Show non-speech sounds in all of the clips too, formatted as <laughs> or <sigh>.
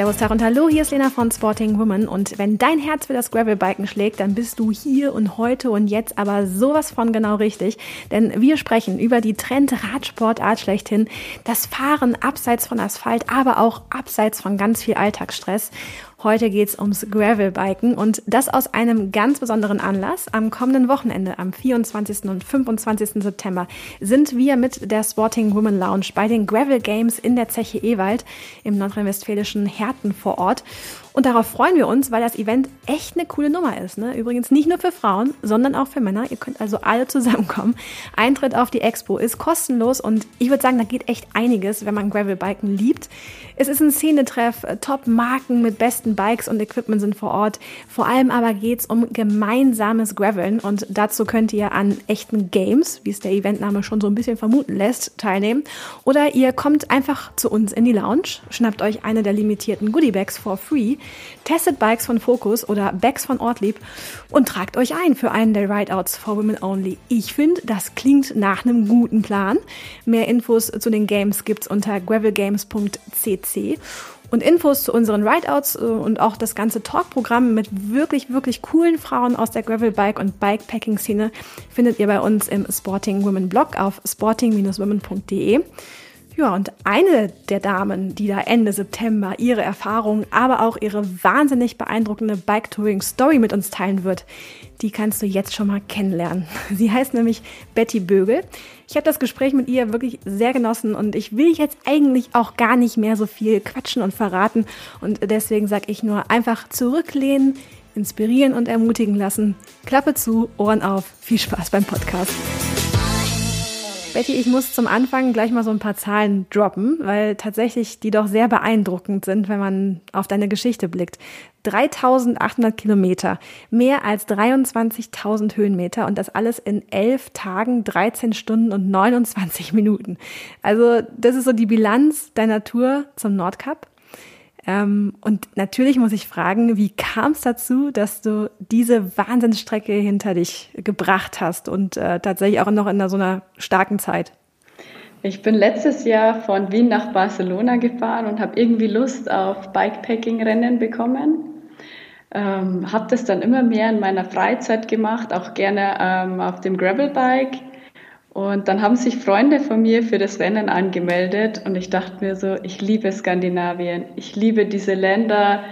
Servus, Tag und Hallo, hier ist Lena von Sporting Woman und wenn dein Herz für das Gravelbiken schlägt, dann bist du hier und heute und jetzt aber sowas von genau richtig, denn wir sprechen über die Trend-Radsportart schlechthin, das Fahren abseits von Asphalt, aber auch abseits von ganz viel Alltagsstress Heute geht's ums Gravelbiken und das aus einem ganz besonderen Anlass. Am kommenden Wochenende, am 24. und 25. September, sind wir mit der Sporting Women Lounge bei den Gravel Games in der Zeche Ewald im nordrhein-westfälischen Herten vor Ort. Und darauf freuen wir uns, weil das Event echt eine coole Nummer ist. Ne? Übrigens nicht nur für Frauen, sondern auch für Männer. Ihr könnt also alle zusammenkommen. Eintritt auf die Expo ist kostenlos und ich würde sagen, da geht echt einiges, wenn man Gravelbiken liebt. Es ist ein Szenetreff, Top-Marken mit besten Bikes und Equipment sind vor Ort. Vor allem aber geht es um gemeinsames Graveln und dazu könnt ihr an echten Games, wie es der Eventname schon so ein bisschen vermuten lässt, teilnehmen. Oder ihr kommt einfach zu uns in die Lounge, schnappt euch eine der limitierten Goodiebags for free testet Bikes von Focus oder Bags von Ortlieb und tragt euch ein für einen der Rideouts for Women Only. Ich finde, das klingt nach einem guten Plan. Mehr Infos zu den Games gibt's unter gravelgames.cc. Und Infos zu unseren Rideouts äh, und auch das ganze Talk-Programm mit wirklich, wirklich coolen Frauen aus der Gravelbike- und Bikepacking-Szene findet ihr bei uns im Sporting Women Blog auf sporting-women.de. Ja, und eine der Damen, die da Ende September ihre Erfahrungen, aber auch ihre wahnsinnig beeindruckende Bike-Touring-Story mit uns teilen wird, die kannst du jetzt schon mal kennenlernen. <laughs> Sie heißt nämlich Betty Bögel. Ich habe das Gespräch mit ihr wirklich sehr genossen und ich will jetzt eigentlich auch gar nicht mehr so viel quatschen und verraten. Und deswegen sage ich nur einfach zurücklehnen, inspirieren und ermutigen lassen. Klappe zu, Ohren auf. Viel Spaß beim Podcast. Betty, ich muss zum Anfang gleich mal so ein paar Zahlen droppen, weil tatsächlich die doch sehr beeindruckend sind, wenn man auf deine Geschichte blickt. 3800 Kilometer, mehr als 23.000 Höhenmeter und das alles in elf Tagen, 13 Stunden und 29 Minuten. Also das ist so die Bilanz deiner Tour zum Nordkap. Ähm, und natürlich muss ich fragen, wie kam es dazu, dass du diese Wahnsinnsstrecke hinter dich gebracht hast und äh, tatsächlich auch noch in so einer starken Zeit? Ich bin letztes Jahr von Wien nach Barcelona gefahren und habe irgendwie Lust auf Bikepacking-Rennen bekommen. Ähm, habe das dann immer mehr in meiner Freizeit gemacht, auch gerne ähm, auf dem Gravelbike und dann haben sich Freunde von mir für das Rennen angemeldet und ich dachte mir so, ich liebe Skandinavien, ich liebe diese Länder,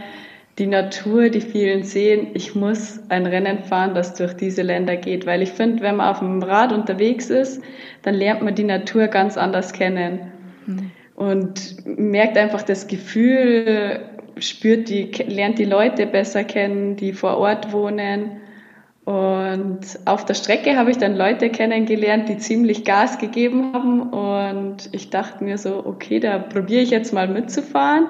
die Natur, die vielen Seen. Ich muss ein Rennen fahren, das durch diese Länder geht, weil ich finde, wenn man auf dem Rad unterwegs ist, dann lernt man die Natur ganz anders kennen mhm. und merkt einfach das Gefühl, spürt die, lernt die Leute besser kennen, die vor Ort wohnen. Und auf der Strecke habe ich dann Leute kennengelernt, die ziemlich Gas gegeben haben. Und ich dachte mir so, okay, da probiere ich jetzt mal mitzufahren.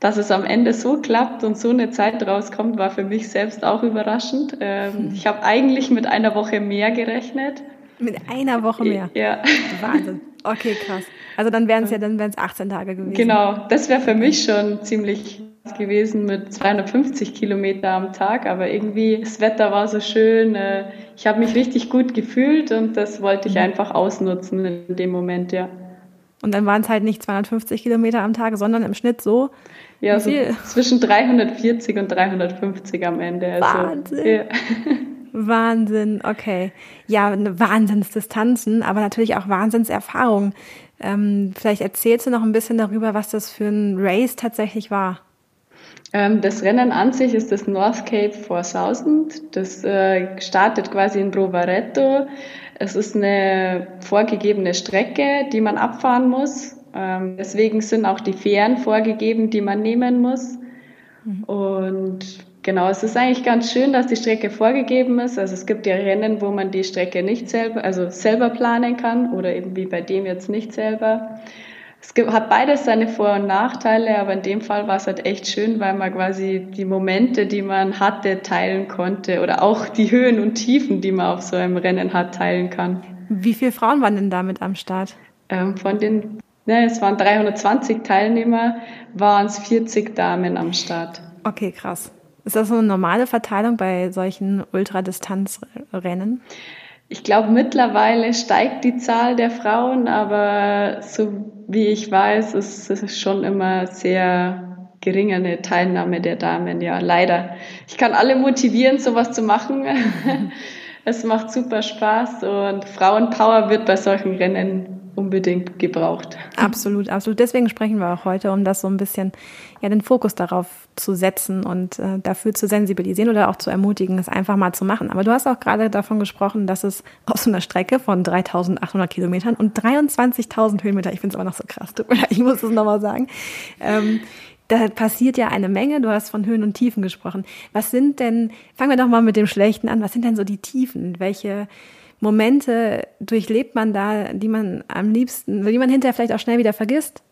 Dass es am Ende so klappt und so eine Zeit rauskommt, war für mich selbst auch überraschend. Ähm, ich habe eigentlich mit einer Woche mehr gerechnet. Mit einer Woche mehr? Ja. Wahnsinn. Okay, krass. Also dann wären es ja dann wären es 18 Tage gewesen. Genau, das wäre für mich schon ziemlich gewesen mit 250 Kilometer am Tag, aber irgendwie das Wetter war so schön. Äh, ich habe mich richtig gut gefühlt und das wollte ich mhm. einfach ausnutzen in dem Moment, ja. Und dann waren es halt nicht 250 Kilometer am Tag, sondern im Schnitt so. Ja, so zwischen 340 und 350 am Ende. Also, Wahnsinn. Ja. <laughs> <laughs> Wahnsinn, okay. Ja, Wahnsinnsdistanzen, aber natürlich auch Wahnsinnserfahrungen. Ähm, vielleicht erzählst du noch ein bisschen darüber, was das für ein Race tatsächlich war. Ähm, das Rennen an sich ist das North Cape 4000. Das äh, startet quasi in Rovaretto. Es ist eine vorgegebene Strecke, die man abfahren muss. Ähm, deswegen sind auch die Fähren vorgegeben, die man nehmen muss. Mhm. Und genau, es ist eigentlich ganz schön, dass die Strecke vorgegeben ist. Also es gibt ja Rennen, wo man die Strecke nicht selber, also selber planen kann oder eben wie bei dem jetzt nicht selber es gibt, hat beides seine Vor- und Nachteile, aber in dem Fall war es halt echt schön, weil man quasi die Momente, die man hatte, teilen konnte oder auch die Höhen und Tiefen, die man auf so einem Rennen hat, teilen kann. Wie viele Frauen waren denn damit am Start? Ähm, von den, ne, es waren 320 Teilnehmer, waren es 40 Damen am Start. Okay, krass. Ist das so eine normale Verteilung bei solchen Ultradistanzrennen? Ich glaube, mittlerweile steigt die Zahl der Frauen, aber so wie ich weiß, ist es schon immer sehr geringere Teilnahme der Damen. Ja, leider. Ich kann alle motivieren, sowas zu machen. <laughs> es macht super Spaß und Frauenpower wird bei solchen Rennen unbedingt gebraucht. Absolut, absolut. Deswegen sprechen wir auch heute, um das so ein bisschen, ja, den Fokus darauf zu setzen und äh, dafür zu sensibilisieren oder auch zu ermutigen, es einfach mal zu machen. Aber du hast auch gerade davon gesprochen, dass es auf so einer Strecke von 3800 Kilometern und 23.000 Höhenmeter, ich finde es aber noch so krass, tut mir ich muss es nochmal sagen, ähm, da passiert ja eine Menge. Du hast von Höhen und Tiefen gesprochen. Was sind denn, fangen wir doch mal mit dem Schlechten an, was sind denn so die Tiefen? Welche Momente durchlebt man da, die man am liebsten, die man hinterher vielleicht auch schnell wieder vergisst,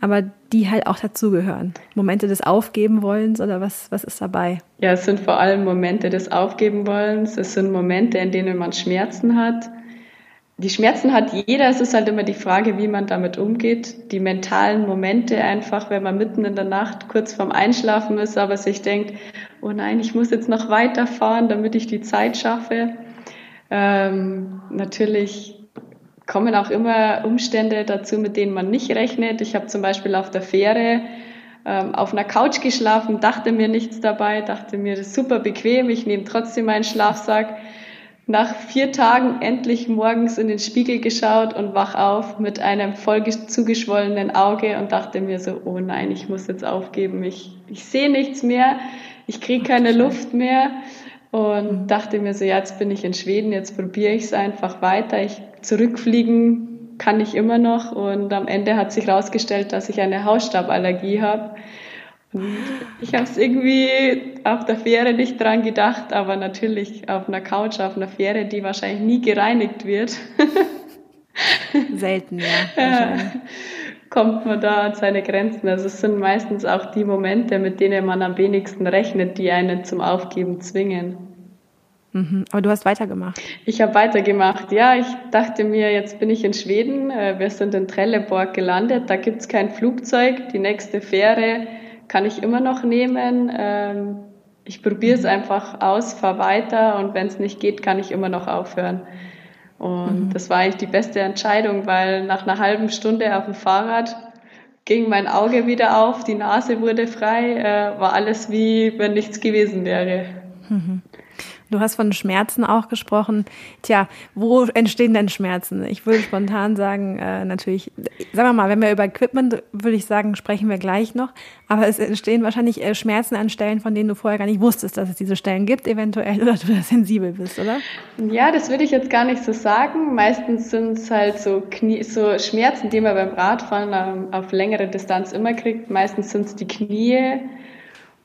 aber die halt auch dazugehören? Momente des Aufgebenwollens oder was, was ist dabei? Ja, es sind vor allem Momente des Aufgebenwollens. Es sind Momente, in denen man Schmerzen hat die Schmerzen hat jeder, es ist halt immer die Frage, wie man damit umgeht. Die mentalen Momente einfach, wenn man mitten in der Nacht kurz vorm Einschlafen ist, aber sich denkt, oh nein, ich muss jetzt noch weiterfahren, damit ich die Zeit schaffe. Ähm, natürlich kommen auch immer Umstände dazu, mit denen man nicht rechnet. Ich habe zum Beispiel auf der Fähre ähm, auf einer Couch geschlafen, dachte mir nichts dabei, dachte mir, das ist super bequem, ich nehme trotzdem meinen Schlafsack nach vier Tagen endlich morgens in den Spiegel geschaut und wach auf mit einem voll zugeschwollenen Auge und dachte mir so, oh nein, ich muss jetzt aufgeben, ich, ich sehe nichts mehr, ich kriege keine Luft mehr und dachte mir so, ja, jetzt bin ich in Schweden, jetzt probiere ich es einfach weiter, ich zurückfliegen kann ich immer noch und am Ende hat sich herausgestellt, dass ich eine Hausstauballergie habe ich habe es irgendwie auf der Fähre nicht dran gedacht, aber natürlich auf einer Couch, auf einer Fähre, die wahrscheinlich nie gereinigt wird. Selten, ja. <laughs> kommt man da an seine Grenzen. Also es sind meistens auch die Momente, mit denen man am wenigsten rechnet, die einen zum Aufgeben zwingen. Mhm. Aber du hast weitergemacht. Ich habe weitergemacht. Ja, ich dachte mir, jetzt bin ich in Schweden. Äh, wir sind in Trelleborg gelandet. Da gibt es kein Flugzeug. Die nächste Fähre kann ich immer noch nehmen. Ähm, ich probiere es einfach aus, fahre weiter und wenn es nicht geht, kann ich immer noch aufhören. Und mhm. das war eigentlich die beste Entscheidung, weil nach einer halben Stunde auf dem Fahrrad ging mein Auge wieder auf, die Nase wurde frei, äh, war alles wie wenn nichts gewesen wäre. Mhm. Du hast von Schmerzen auch gesprochen. Tja, wo entstehen denn Schmerzen? Ich würde spontan sagen, äh, natürlich, sagen wir mal, wenn wir über Equipment, würde ich sagen, sprechen wir gleich noch. Aber es entstehen wahrscheinlich äh, Schmerzen an Stellen, von denen du vorher gar nicht wusstest, dass es diese Stellen gibt, eventuell, <laughs> oder du da sensibel bist, oder? Ja, das würde ich jetzt gar nicht so sagen. Meistens sind es halt so, Knie, so Schmerzen, die man beim Radfahren ähm, auf längere Distanz immer kriegt. Meistens sind es die Knie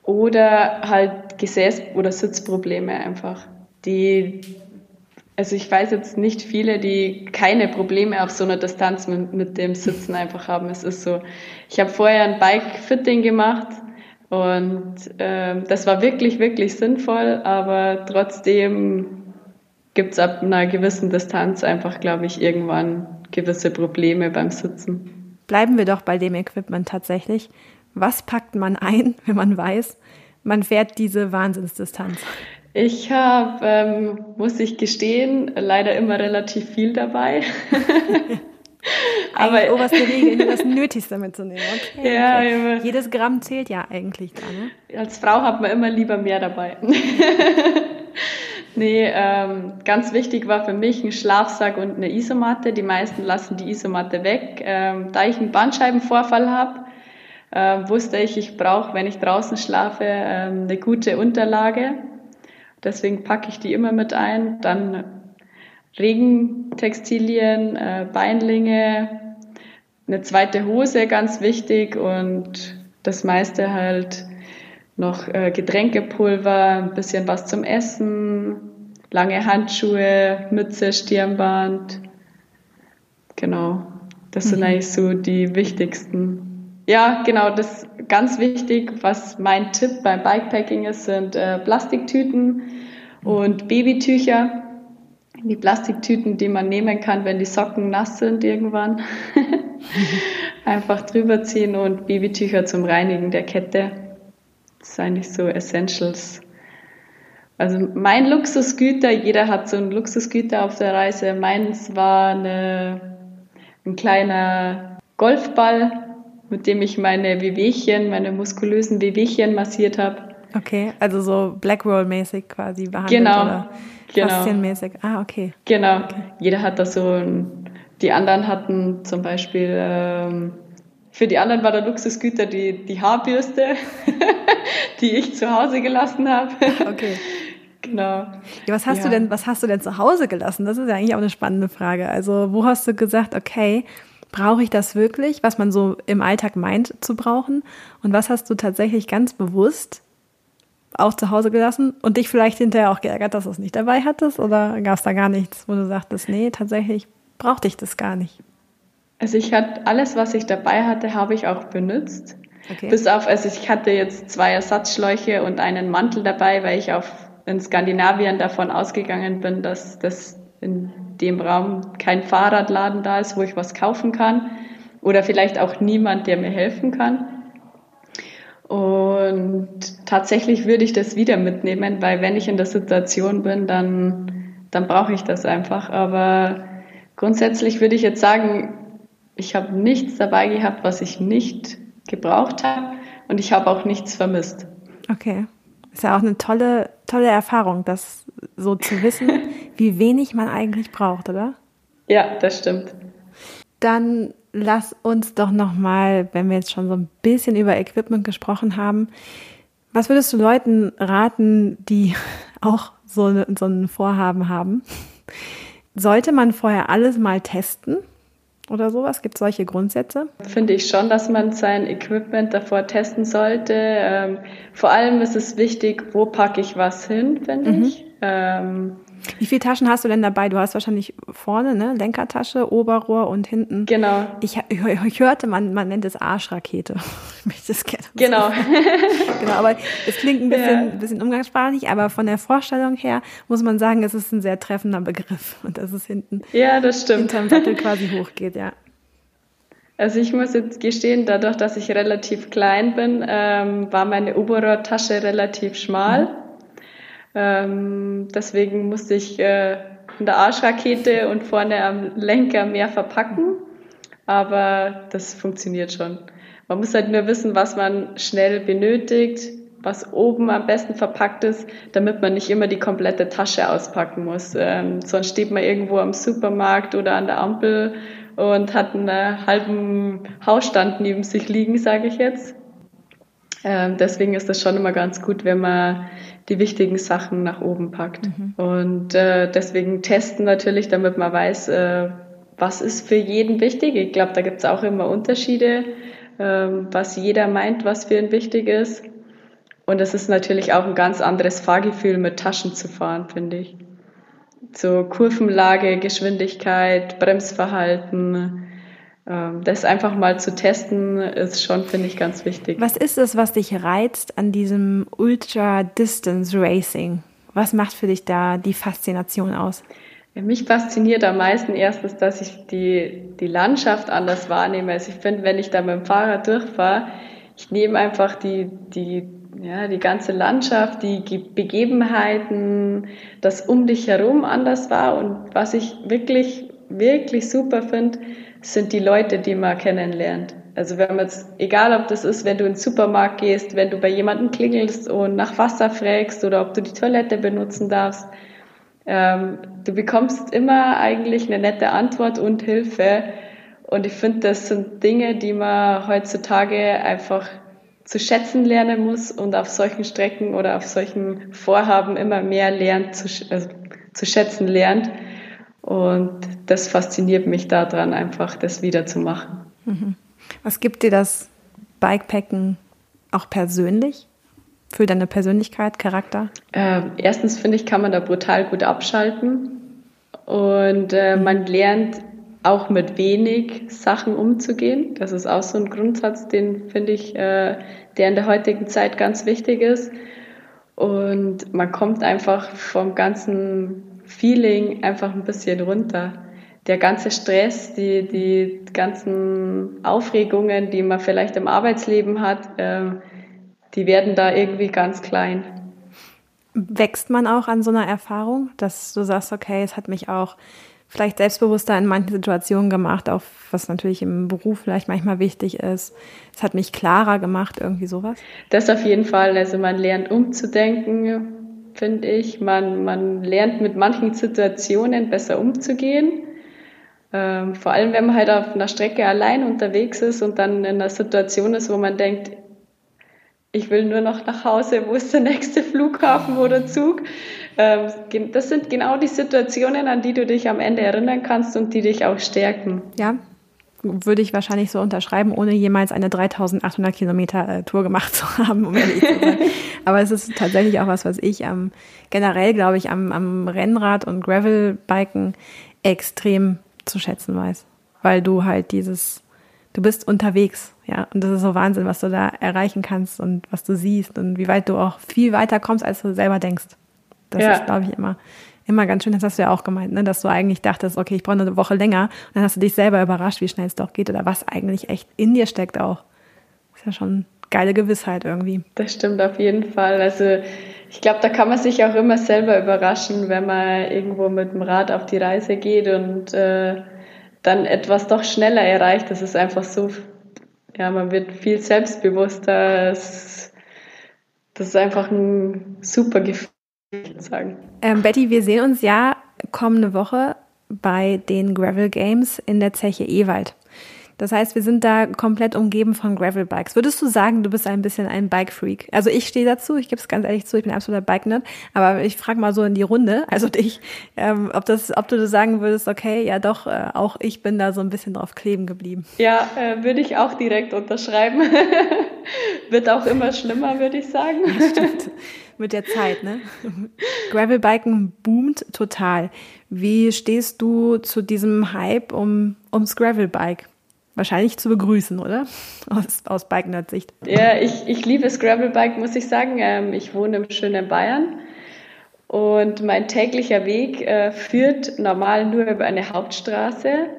oder halt Gesäß- oder Sitzprobleme einfach. Die, also ich weiß jetzt nicht viele, die keine Probleme auf so einer Distanz mit, mit dem Sitzen einfach haben. Es ist so, ich habe vorher ein Bike-Fitting gemacht und äh, das war wirklich, wirklich sinnvoll, aber trotzdem gibt es ab einer gewissen Distanz einfach, glaube ich, irgendwann gewisse Probleme beim Sitzen. Bleiben wir doch bei dem Equipment tatsächlich. Was packt man ein, <laughs> wenn man weiß, man fährt diese Wahnsinnsdistanz? Ich habe, ähm, muss ich gestehen, leider immer relativ viel dabei. <laughs> Aber oberste Regel, nur das Nötigste mitzunehmen. Okay, ja, okay. Jedes Gramm zählt ja eigentlich da. Ne? Als Frau hat man immer lieber mehr dabei. <laughs> nee, ähm, ganz wichtig war für mich ein Schlafsack und eine Isomatte. Die meisten lassen die Isomatte weg. Ähm, da ich einen Bandscheibenvorfall habe, äh, wusste ich, ich brauche, wenn ich draußen schlafe, äh, eine gute Unterlage. Deswegen packe ich die immer mit ein. Dann Regentextilien, äh, Beinlinge, eine zweite Hose, ganz wichtig und das meiste halt noch äh, Getränkepulver, ein bisschen was zum Essen, lange Handschuhe, Mütze, Stirnband. Genau, das sind mhm. eigentlich so die wichtigsten ja, genau, das ist ganz wichtig. Was mein Tipp beim Bikepacking ist, sind äh, Plastiktüten und Babytücher. Die Plastiktüten, die man nehmen kann, wenn die Socken nass sind irgendwann. <laughs> Einfach drüber ziehen und Babytücher zum Reinigen der Kette. Das ist eigentlich so Essentials. Also mein Luxusgüter, jeder hat so ein Luxusgüter auf der Reise. Meins war eine, ein kleiner Golfball mit dem ich meine Wehwehchen, meine muskulösen Wehwehchen massiert habe. Okay, also so Blackroll-mäßig quasi behandelt genau, oder genau. faszienmäßig. Ah, okay. Genau. Okay. Jeder hat da so ein, die anderen hatten zum Beispiel, ähm, für die anderen war der Luxusgüter die, die Haarbürste, <laughs> die ich zu Hause gelassen habe. <laughs> Okay. Genau. Ja, was hast ja. du denn, was hast du denn zu Hause gelassen? Das ist ja eigentlich auch eine spannende Frage. Also, wo hast du gesagt, okay, brauche ich das wirklich, was man so im Alltag meint zu brauchen? Und was hast du tatsächlich ganz bewusst auch zu Hause gelassen und dich vielleicht hinterher auch geärgert, dass du es nicht dabei hattest? Oder gab es da gar nichts, wo du sagtest, nee, tatsächlich brauchte ich das gar nicht? Also ich hatte alles, was ich dabei hatte, habe ich auch benutzt. Okay. Bis auf, also ich hatte jetzt zwei Ersatzschläuche und einen Mantel dabei, weil ich auf in Skandinavien davon ausgegangen bin, dass das in dem Raum kein Fahrradladen da ist, wo ich was kaufen kann oder vielleicht auch niemand, der mir helfen kann. Und tatsächlich würde ich das wieder mitnehmen, weil wenn ich in der Situation bin, dann, dann brauche ich das einfach. Aber grundsätzlich würde ich jetzt sagen, ich habe nichts dabei gehabt, was ich nicht gebraucht habe und ich habe auch nichts vermisst. Okay. Ist ja auch eine tolle, tolle Erfahrung, das so zu wissen, <laughs> wie wenig man eigentlich braucht, oder? Ja, das stimmt. Dann lass uns doch nochmal, wenn wir jetzt schon so ein bisschen über Equipment gesprochen haben, was würdest du Leuten raten, die <laughs> auch so, so ein Vorhaben haben? Sollte man vorher alles mal testen oder sowas? Gibt es solche Grundsätze? Finde ich schon, dass man sein Equipment davor testen sollte. Ähm, vor allem ist es wichtig, wo packe ich was hin, finde mhm. ich. Ähm, wie viele Taschen hast du denn dabei? Du hast wahrscheinlich vorne, ne? Lenkertasche, Oberrohr und hinten. Genau. Ich, ich hörte, man, man nennt es Arschrakete. <laughs> Ich das gerne genau. <laughs> genau, aber es klingt ein bisschen, ja. bisschen umgangssprachlich, aber von der Vorstellung her muss man sagen, es ist ein sehr treffender Begriff <laughs> und dass es hinten ja, das stimmt. hinterm Sattel quasi hochgeht, ja. Also ich muss jetzt gestehen, dadurch, dass ich relativ klein bin, ähm, war meine Oberrohrtasche relativ schmal. Mhm. Ähm, deswegen musste ich äh, in der Arschrakete und vorne am Lenker mehr verpacken. Aber das funktioniert schon. Man muss halt nur wissen, was man schnell benötigt, was oben am besten verpackt ist, damit man nicht immer die komplette Tasche auspacken muss. Ähm, sonst steht man irgendwo am Supermarkt oder an der Ampel und hat einen halben Hausstand neben sich liegen, sage ich jetzt. Ähm, deswegen ist das schon immer ganz gut, wenn man die wichtigen Sachen nach oben packt. Mhm. Und äh, deswegen testen natürlich, damit man weiß, äh, was ist für jeden wichtig. Ich glaube, da gibt es auch immer Unterschiede, äh, was jeder meint, was für ihn wichtig ist. Und es ist natürlich auch ein ganz anderes Fahrgefühl, mit Taschen zu fahren, finde ich. So Kurvenlage, Geschwindigkeit, Bremsverhalten, ähm, das einfach mal zu testen, ist schon, finde ich, ganz wichtig. Was ist es, was dich reizt an diesem Ultra-Distance Racing? Was macht für dich da die Faszination aus? Mich fasziniert am meisten erstens, dass ich die, die Landschaft anders wahrnehme. Also ich finde, wenn ich da mit dem Fahrrad durchfahre, ich nehme einfach die, die, ja, die ganze Landschaft, die Begebenheiten, das um dich herum anders war. Und was ich wirklich, wirklich super finde, sind die Leute, die man kennenlernt. Also wenn man jetzt, egal ob das ist, wenn du in den Supermarkt gehst, wenn du bei jemandem klingelst und nach Wasser fragst oder ob du die Toilette benutzen darfst, ähm, du bekommst immer eigentlich eine nette Antwort und Hilfe. Und ich finde, das sind Dinge, die man heutzutage einfach zu schätzen lernen muss und auf solchen Strecken oder auf solchen Vorhaben immer mehr lernt, zu, also, zu schätzen lernt. Und das fasziniert mich daran, einfach das wieder zu machen. Mhm. Was gibt dir das Bikepacken auch persönlich? Für deine Persönlichkeit, Charakter? Äh, erstens finde ich, kann man da brutal gut abschalten. Und äh, man lernt auch mit wenig Sachen umzugehen. Das ist auch so ein Grundsatz, den finde ich, äh, der in der heutigen Zeit ganz wichtig ist. Und man kommt einfach vom ganzen Feeling einfach ein bisschen runter. Der ganze Stress, die, die ganzen Aufregungen, die man vielleicht im Arbeitsleben hat, äh, die werden da irgendwie ganz klein. Wächst man auch an so einer Erfahrung, dass du sagst, okay, es hat mich auch vielleicht selbstbewusster in manchen Situationen gemacht, auch was natürlich im Beruf vielleicht manchmal wichtig ist. Es hat mich klarer gemacht, irgendwie sowas. Das auf jeden Fall. Also man lernt umzudenken, finde ich. Man, man lernt mit manchen Situationen besser umzugehen. Ähm, vor allem, wenn man halt auf einer Strecke allein unterwegs ist und dann in einer Situation ist, wo man denkt, ich will nur noch nach Hause, wo ist der nächste Flughafen oder Zug? Ähm, das sind genau die Situationen, an die du dich am Ende erinnern kannst und die dich auch stärken. Ja, würde ich wahrscheinlich so unterschreiben, ohne jemals eine 3800 Kilometer äh, Tour gemacht <laughs> zu haben, um ehrlich zu sein. Aber es ist tatsächlich auch was, was ich am, generell, glaube ich, am, am Rennrad und Gravelbiken extrem zu schätzen weiß. Weil du halt dieses, du bist unterwegs, ja. Und das ist so Wahnsinn, was du da erreichen kannst und was du siehst und wie weit du auch viel weiter kommst, als du selber denkst. Das ja. ist, glaube ich, immer, immer ganz schön. Das hast du ja auch gemeint, ne? dass du eigentlich dachtest, okay, ich brauche eine Woche länger. Und dann hast du dich selber überrascht, wie schnell es doch geht oder was eigentlich echt in dir steckt auch. Ist ja schon geile Gewissheit irgendwie. Das stimmt auf jeden Fall. Also ich glaube, da kann man sich auch immer selber überraschen, wenn man irgendwo mit dem Rad auf die Reise geht und äh, dann etwas doch schneller erreicht. Das ist einfach so, ja, man wird viel selbstbewusster. Das, das ist einfach ein super Gefühl, sagen. Ähm, Betty, wir sehen uns ja kommende Woche bei den Gravel Games in der Zeche Ewald. Das heißt, wir sind da komplett umgeben von Gravel-Bikes. Würdest du sagen, du bist ein bisschen ein Bike-Freak? Also ich stehe dazu, ich gebe es ganz ehrlich zu, ich bin absoluter Bike-Nerd, aber ich frage mal so in die Runde, also dich, ähm, ob, das, ob du sagen würdest, okay, ja doch, äh, auch ich bin da so ein bisschen drauf kleben geblieben. Ja, äh, würde ich auch direkt unterschreiben. <laughs> Wird auch immer schlimmer, würde ich sagen. Stimmt. Mit der Zeit, ne? Gravelbiken boomt total. Wie stehst du zu diesem Hype um, ums Gravelbike? Wahrscheinlich zu begrüßen, oder? <laughs> Aus, aus Bike-Nerd-Sicht. Ja, ich, ich liebe das Gravelbike, muss ich sagen. Ähm, ich wohne im schönen Bayern und mein täglicher Weg äh, führt normal nur über eine Hauptstraße.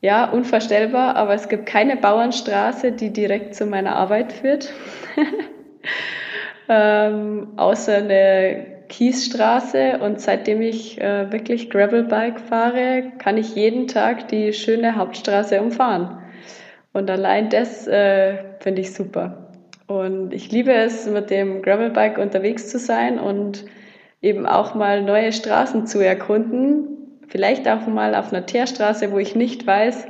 Ja, unvorstellbar, aber es gibt keine Bauernstraße, die direkt zu meiner Arbeit führt. <laughs> ähm, außer eine Kiesstraße und seitdem ich äh, wirklich Gravelbike fahre, kann ich jeden Tag die schöne Hauptstraße umfahren. Und allein das äh, finde ich super. Und ich liebe es, mit dem Gravelbike unterwegs zu sein und eben auch mal neue Straßen zu erkunden. Vielleicht auch mal auf einer Teerstraße, wo ich nicht weiß,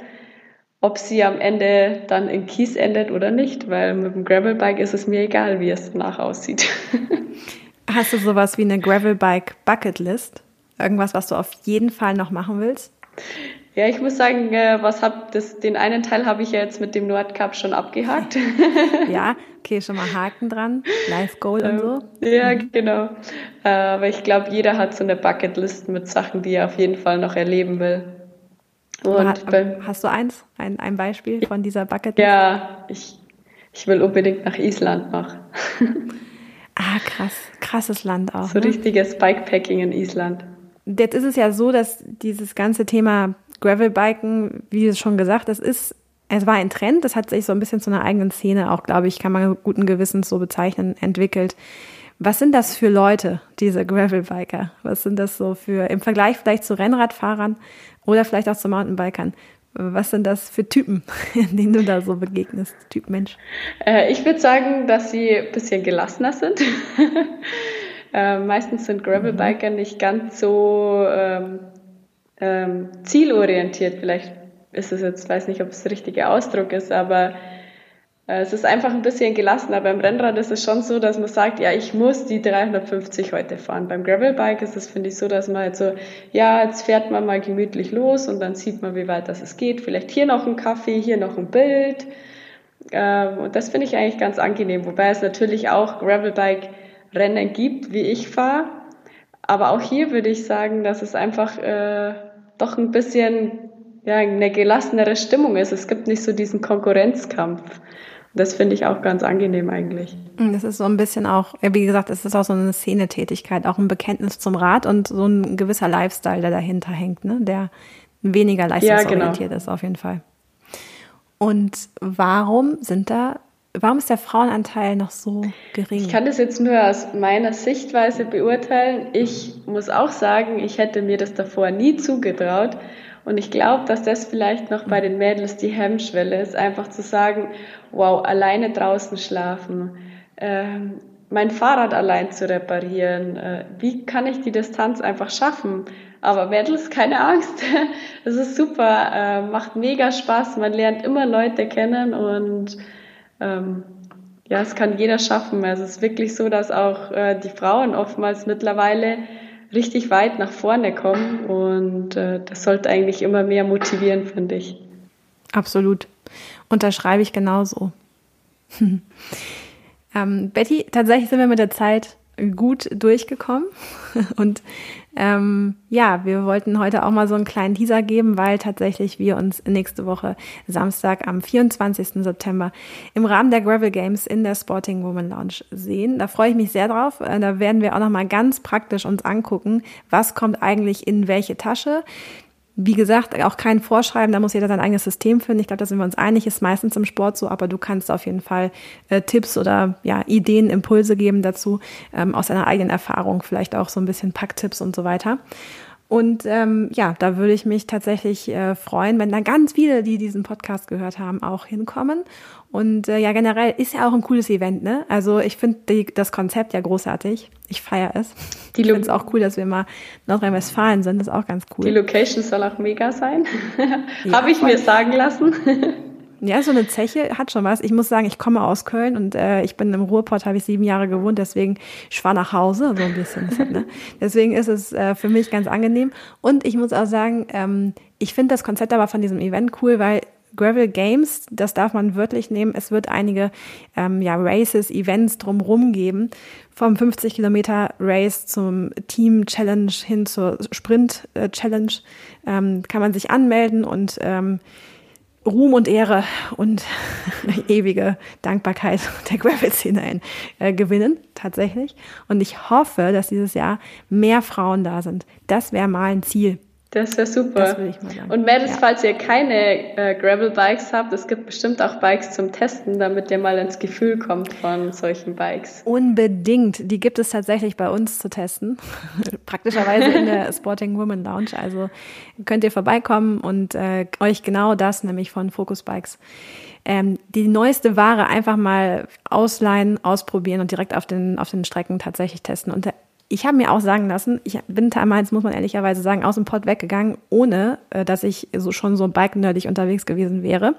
ob sie am Ende dann in Kies endet oder nicht, weil mit dem Gravelbike ist es mir egal, wie es danach aussieht. <laughs> Hast du sowas wie eine Gravelbike Bucketlist? Irgendwas, was du auf jeden Fall noch machen willst? Ja, ich muss sagen, äh, was hab das, den einen Teil habe ich ja jetzt mit dem Nordcup schon abgehakt. <laughs> ja, <laughs> okay, schon mal Haken dran, Life Goal und so. Ja, mhm. genau. Äh, aber ich glaube, jeder hat so eine Bucketlist mit Sachen, die er auf jeden Fall noch erleben will. Und hat, hast du eins, ein, ein Beispiel von dieser Bucketlist? Ja, ich, ich will unbedingt nach Island noch. <laughs> Ah, krass. Krasses Land auch. So ne? richtiges Bikepacking in Island. Jetzt ist es ja so, dass dieses ganze Thema Gravelbiken, wie es schon gesagt, das ist, es war ein Trend, das hat sich so ein bisschen zu einer eigenen Szene auch, glaube ich, kann man guten Gewissens so bezeichnen, entwickelt. Was sind das für Leute, diese Gravelbiker? Was sind das so für, im Vergleich vielleicht zu Rennradfahrern oder vielleicht auch zu Mountainbikern? Was sind das für Typen, <laughs> denen du da so begegnest, Typ Mensch? Äh, ich würde sagen, dass sie ein bisschen gelassener sind. <laughs> äh, meistens sind Gravelbiker mhm. nicht ganz so ähm, ähm, zielorientiert. Vielleicht ist es jetzt, weiß nicht, ob es der richtige Ausdruck ist, aber es ist einfach ein bisschen gelassener. Beim Rennrad ist es schon so, dass man sagt, ja, ich muss die 350 heute fahren. Beim Gravelbike ist es, finde ich, so, dass man halt so, ja, jetzt fährt man mal gemütlich los und dann sieht man, wie weit das es geht. Vielleicht hier noch ein Kaffee, hier noch ein Bild. Ähm, und das finde ich eigentlich ganz angenehm. Wobei es natürlich auch Gravelbike-Rennen gibt, wie ich fahre. Aber auch hier würde ich sagen, dass es einfach äh, doch ein bisschen ja, eine gelassenere Stimmung ist. Es gibt nicht so diesen Konkurrenzkampf. Das finde ich auch ganz angenehm eigentlich. Das ist so ein bisschen auch, wie gesagt, es ist auch so eine Szenetätigkeit, auch ein Bekenntnis zum Rad und so ein gewisser Lifestyle, der dahinter hängt, ne? der weniger leistungsorientiert ja, genau. ist auf jeden Fall. Und warum sind da warum ist der Frauenanteil noch so gering? Ich kann das jetzt nur aus meiner Sichtweise beurteilen. Ich muss auch sagen, ich hätte mir das davor nie zugetraut. Und ich glaube, dass das vielleicht noch bei den Mädels die Hemmschwelle ist, einfach zu sagen, wow, alleine draußen schlafen, ähm, mein Fahrrad allein zu reparieren, äh, wie kann ich die Distanz einfach schaffen? Aber Mädels, keine Angst, <laughs> das ist super, äh, macht mega Spaß, man lernt immer Leute kennen und ähm, ja, es kann jeder schaffen. Also es ist wirklich so, dass auch äh, die Frauen oftmals mittlerweile richtig weit nach vorne kommen und äh, das sollte eigentlich immer mehr motivieren, finde ich. Absolut. Unterschreibe ich genauso. <laughs> ähm, Betty, tatsächlich sind wir mit der Zeit gut durchgekommen. <laughs> Und ähm, ja, wir wollten heute auch mal so einen kleinen Teaser geben, weil tatsächlich wir uns nächste Woche Samstag am 24. September im Rahmen der Gravel Games in der Sporting Woman Lounge sehen. Da freue ich mich sehr drauf. Äh, da werden wir auch noch mal ganz praktisch uns angucken, was kommt eigentlich in welche Tasche. Wie gesagt, auch kein Vorschreiben, da muss jeder sein eigenes System finden. Ich glaube, da sind wir uns einig, ist meistens im Sport so, aber du kannst auf jeden Fall äh, Tipps oder ja, Ideen, Impulse geben dazu, ähm, aus deiner eigenen Erfahrung, vielleicht auch so ein bisschen Packtipps und so weiter. Und ähm, ja, da würde ich mich tatsächlich äh, freuen, wenn da ganz viele, die diesen Podcast gehört haben, auch hinkommen. Und äh, ja, generell ist ja auch ein cooles Event, ne? Also ich finde das Konzept ja großartig. Ich feiere es. Die ich finde es auch cool, dass wir mal Nordrhein-Westfalen sind. Das ist auch ganz cool. Die Location soll auch mega sein. <laughs> ja, Habe ich mir sagen lassen. <laughs> Ja, so eine Zeche hat schon was. Ich muss sagen, ich komme aus Köln und äh, ich bin im Ruhrpott, habe ich sieben Jahre gewohnt, deswegen ich nach Hause, so ein bisschen. <laughs> ne? Deswegen ist es äh, für mich ganz angenehm. Und ich muss auch sagen, ähm, ich finde das Konzept aber von diesem Event cool, weil Gravel Games, das darf man wörtlich nehmen. Es wird einige ähm, ja, Races, Events drumherum geben. Vom 50 Kilometer Race zum Team Challenge hin zur Sprint äh, Challenge ähm, kann man sich anmelden und ähm, Ruhm und Ehre und <laughs> ewige Dankbarkeit der Gravel-Szene äh, gewinnen, tatsächlich. Und ich hoffe, dass dieses Jahr mehr Frauen da sind. Das wäre mal ein Ziel. Das wäre super. Das will ich mal sagen. Und Mädels, ja. falls ihr keine äh, Gravel-Bikes habt, es gibt bestimmt auch Bikes zum Testen, damit ihr mal ins Gefühl kommt von solchen Bikes. Unbedingt. Die gibt es tatsächlich bei uns zu testen. <laughs> Praktischerweise in der Sporting Women Lounge. Also könnt ihr vorbeikommen und äh, euch genau das, nämlich von Focus Bikes, ähm, die neueste Ware einfach mal ausleihen, ausprobieren und direkt auf den, auf den Strecken tatsächlich testen. Und ich habe mir auch sagen lassen, ich bin damals, muss man ehrlicherweise sagen, aus dem Pott weggegangen, ohne äh, dass ich so schon so bike-nerdig unterwegs gewesen wäre.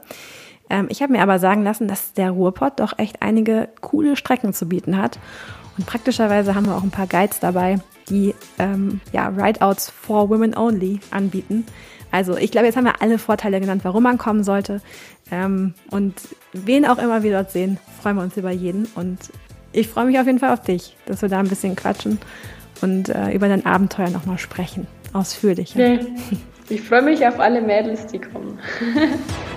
Ähm, ich habe mir aber sagen lassen, dass der Ruhrpott doch echt einige coole Strecken zu bieten hat. Und praktischerweise haben wir auch ein paar Guides dabei, die ähm, ja, Rideouts for Women Only anbieten. Also ich glaube, jetzt haben wir alle Vorteile genannt, warum man kommen sollte. Ähm, und wen auch immer wir dort sehen, freuen wir uns über jeden. Und ich freue mich auf jeden Fall auf dich, dass wir da ein bisschen quatschen und äh, über dein Abenteuer nochmal sprechen. Ausführlicher. Ich freue mich auf alle Mädels, die kommen. <laughs>